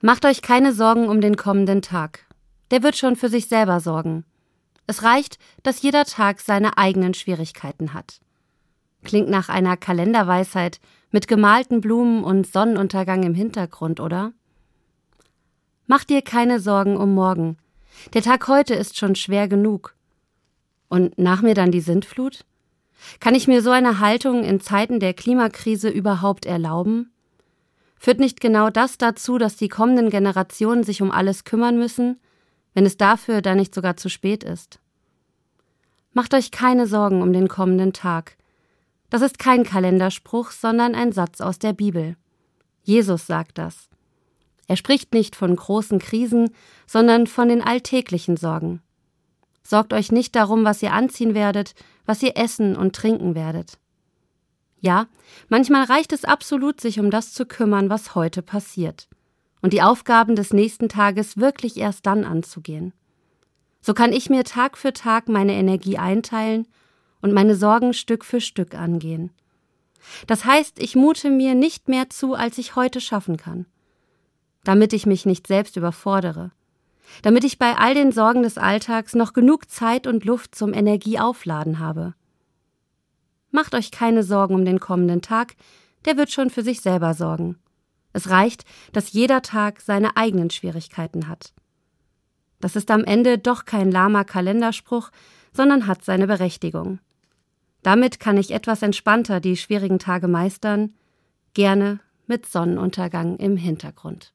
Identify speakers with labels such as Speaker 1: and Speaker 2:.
Speaker 1: Macht euch keine Sorgen um den kommenden Tag. Der wird schon für sich selber sorgen. Es reicht, dass jeder Tag seine eigenen Schwierigkeiten hat. Klingt nach einer Kalenderweisheit mit gemalten Blumen und Sonnenuntergang im Hintergrund, oder? Mach dir keine Sorgen um morgen. Der Tag heute ist schon schwer genug. Und nach mir dann die Sintflut? Kann ich mir so eine Haltung in Zeiten der Klimakrise überhaupt erlauben? Führt nicht genau das dazu, dass die kommenden Generationen sich um alles kümmern müssen, wenn es dafür dann nicht sogar zu spät ist? Macht euch keine Sorgen um den kommenden Tag. Das ist kein Kalenderspruch, sondern ein Satz aus der Bibel. Jesus sagt das. Er spricht nicht von großen Krisen, sondern von den alltäglichen Sorgen. Sorgt euch nicht darum, was ihr anziehen werdet, was ihr essen und trinken werdet. Ja, manchmal reicht es absolut, sich um das zu kümmern, was heute passiert, und die Aufgaben des nächsten Tages wirklich erst dann anzugehen. So kann ich mir Tag für Tag meine Energie einteilen und meine Sorgen Stück für Stück angehen. Das heißt, ich mute mir nicht mehr zu, als ich heute schaffen kann, damit ich mich nicht selbst überfordere, damit ich bei all den Sorgen des Alltags noch genug Zeit und Luft zum Energieaufladen habe. Macht euch keine Sorgen um den kommenden Tag, der wird schon für sich selber sorgen. Es reicht, dass jeder Tag seine eigenen Schwierigkeiten hat. Das ist am Ende doch kein lahmer Kalenderspruch, sondern hat seine Berechtigung. Damit kann ich etwas entspannter die schwierigen Tage meistern, gerne mit Sonnenuntergang im Hintergrund.